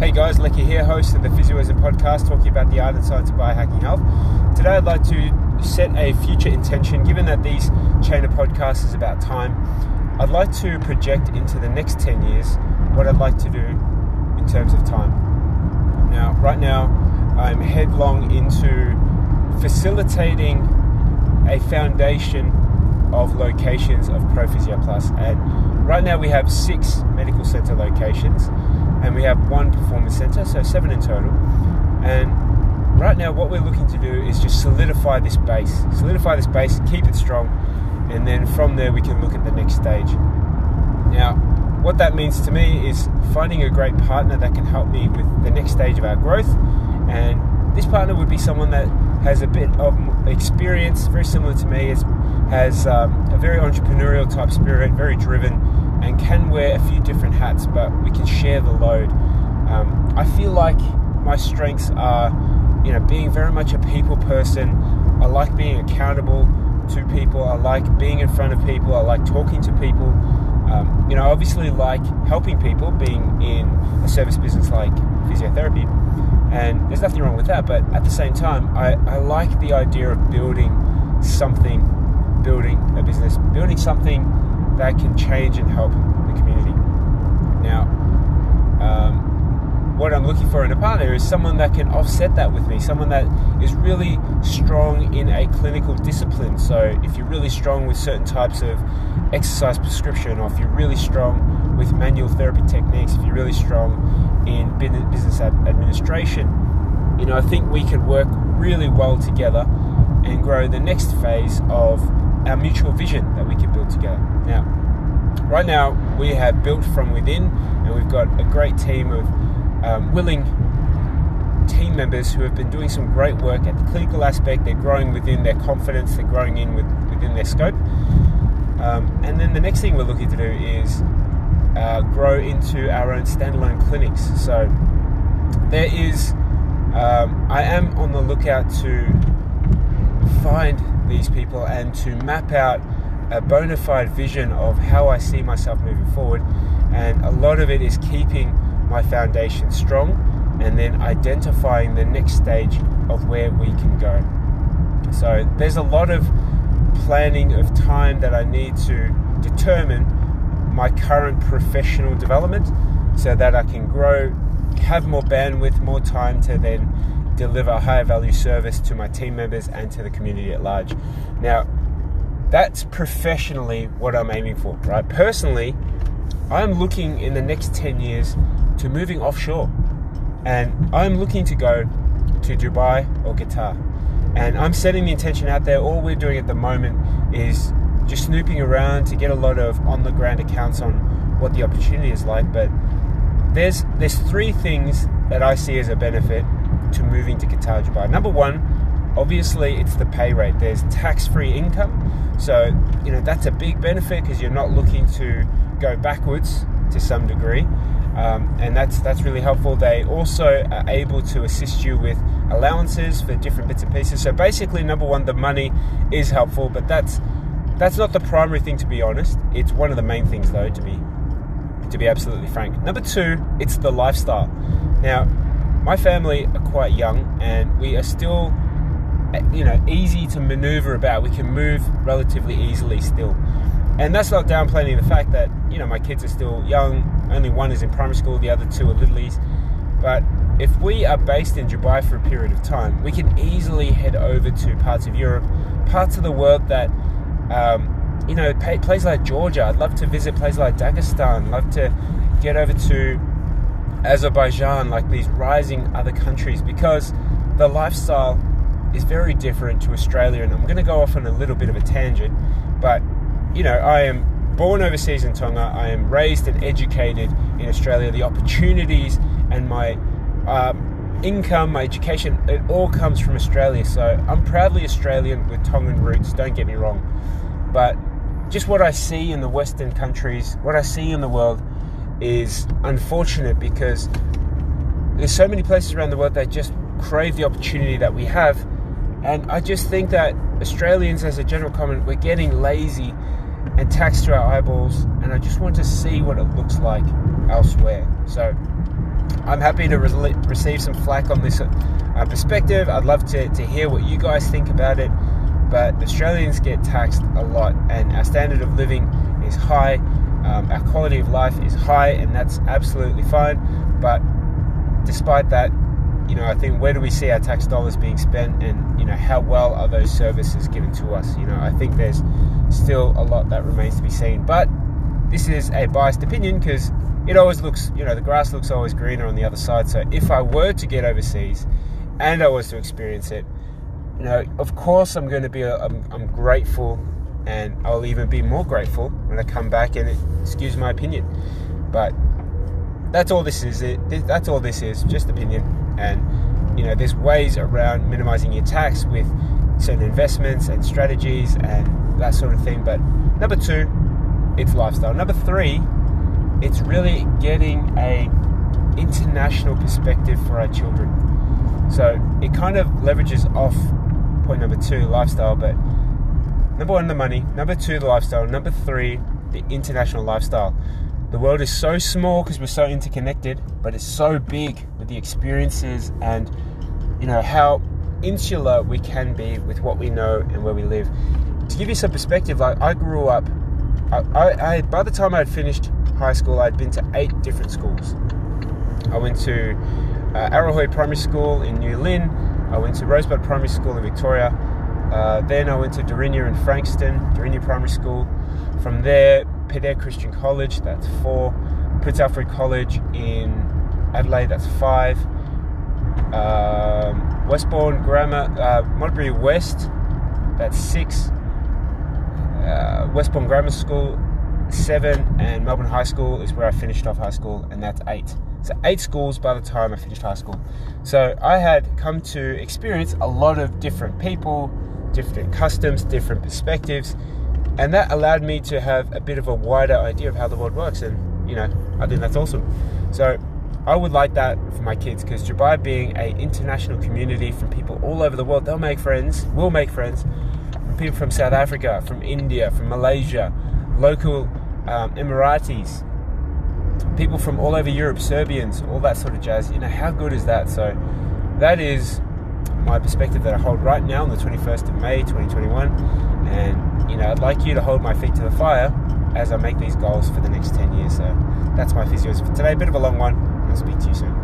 Hey guys, Lecky here, host of the Physioism podcast, talking about the art and science of biohacking health. Today I'd like to set a future intention, given that these chain of podcasts is about time. I'd like to project into the next 10 years what I'd like to do in terms of time. Now, right now, I'm headlong into facilitating a foundation of locations of ProPhysio Plus. And right now we have six medical center locations and we have one performance center, so seven in total. And right now, what we're looking to do is just solidify this base, solidify this base, keep it strong, and then from there we can look at the next stage. Now, what that means to me is finding a great partner that can help me with the next stage of our growth. And this partner would be someone that has a bit of experience, very similar to me, has, um, a very entrepreneurial type spirit, very driven, and can wear a few different hats, but we can share the load. Um, I feel like my strengths are, you know, being very much a people person. I like being accountable to people. I like being in front of people. I like talking to people. Um, you know, I obviously like helping people, being in a service business like physiotherapy, and there's nothing wrong with that. But at the same time, I, I like the idea of building something, building a business, building something that can change and help the community. Now, um, what I'm looking for in a partner is someone that can offset that with me, someone that is really strong in a clinical discipline. So, if you're really strong with certain types of exercise prescription, or if you're really strong with manual therapy techniques, if you're really strong in business administration, you know, I think we could work really well together and grow the next phase of our mutual vision that we can build together. Now, right now we have built from within, and we've got a great team of um, willing team members who have been doing some great work at the clinical aspect. They're growing within their confidence, they're growing in with, within their scope. Um, and then the next thing we're looking to do is uh, grow into our own standalone clinics. So there is, um, I am on the lookout to find these people and to map out a bona fide vision of how I see myself moving forward. And a lot of it is keeping my foundation strong and then identifying the next stage of where we can go. So there's a lot of planning of time that I need to determine my current professional development so that I can grow, have more bandwidth, more time to then deliver higher value service to my team members and to the community at large. Now, that's professionally what I'm aiming for, right? Personally, I'm looking in the next 10 years to moving offshore. And I'm looking to go to Dubai or Qatar. And I'm setting the intention out there. All we're doing at the moment is just snooping around to get a lot of on the ground accounts on what the opportunity is like. But there's there's three things that I see as a benefit to moving to Qatar Dubai. Number one, obviously, it's the pay rate. There's tax-free income, so you know that's a big benefit because you're not looking to go backwards to some degree, um, and that's that's really helpful. They also are able to assist you with allowances for different bits and pieces. So basically, number one, the money is helpful, but that's that's not the primary thing to be honest. It's one of the main things though to be to be absolutely frank. Number two, it's the lifestyle. Now, my family are quite young and we are still you know easy to maneuver about. We can move relatively easily still. And that's not downplaying the fact that you know my kids are still young. Only one is in primary school the other two are littlies but if we are based in dubai for a period of time we can easily head over to parts of europe parts of the world that um, you know places like georgia. I'd love to visit places like dagestan. Love to get over to Azerbaijan, like these rising other countries, because the lifestyle is very different to Australia. And I'm going to go off on a little bit of a tangent, but you know, I am born overseas in Tonga. I am raised and educated in Australia. The opportunities and my um, income, my education, it all comes from Australia. So I'm proudly Australian with Tongan roots, don't get me wrong. But just what I see in the Western countries, what I see in the world, is unfortunate because there's so many places around the world that just crave the opportunity that we have. And I just think that Australians, as a general comment, we're getting lazy and taxed to our eyeballs. And I just want to see what it looks like elsewhere. So I'm happy to re- receive some flack on this uh, perspective. I'd love to, to hear what you guys think about it. But Australians get taxed a lot, and our standard of living is high. Um, our quality of life is high, and that's absolutely fine. But despite that, you know, I think where do we see our tax dollars being spent, and you know, how well are those services given to us? You know, I think there's still a lot that remains to be seen. But this is a biased opinion because it always looks, you know, the grass looks always greener on the other side. So if I were to get overseas and I was to experience it, you know, of course I'm going to be, a, I'm, I'm grateful and I'll even be more grateful when I come back and excuse my opinion. But that's all this is. It, that's all this is, just opinion. And you know, there's ways around minimizing your tax with certain investments and strategies and that sort of thing. But number two, it's lifestyle. Number three, it's really getting a international perspective for our children. So it kind of leverages off point number two, lifestyle, but number one, the money. Number two, the lifestyle. Number three, the international lifestyle. The world is so small because we're so interconnected, but it's so big with the experiences and you know how insular we can be with what we know and where we live. To give you some perspective, like I grew up, I, I, I by the time I had finished high school, I'd been to eight different schools. I went to uh, Primary School in New Lynn. I went to Rosebud Primary School in Victoria. Uh, then I went to Derinya in Frankston, Derinya Primary School. From there, Pedder Christian College, that's four. Prince Alfred College in Adelaide, that's five. Um, Westbourne Grammar, uh, West, that's six. Uh, Westbourne Grammar School, seven, and Melbourne High School is where I finished off high school, and that's eight. So eight schools by the time I finished high school. So I had come to experience a lot of different people, different customs, different perspectives, and that allowed me to have a bit of a wider idea of how the world works. And you know, I think that's awesome. So I would like that for my kids because Dubai being an international community from people all over the world, they'll make friends, will make friends. From people from South Africa, from India, from Malaysia, local um, Emiratis, people from all over Europe, Serbians, all that sort of jazz. You know, how good is that? So, that is my perspective that I hold right now on the 21st of May 2021. And, you know, I'd like you to hold my feet to the fire as I make these goals for the next 10 years. So, that's my physios for today. A bit of a long one. I'll speak to you soon.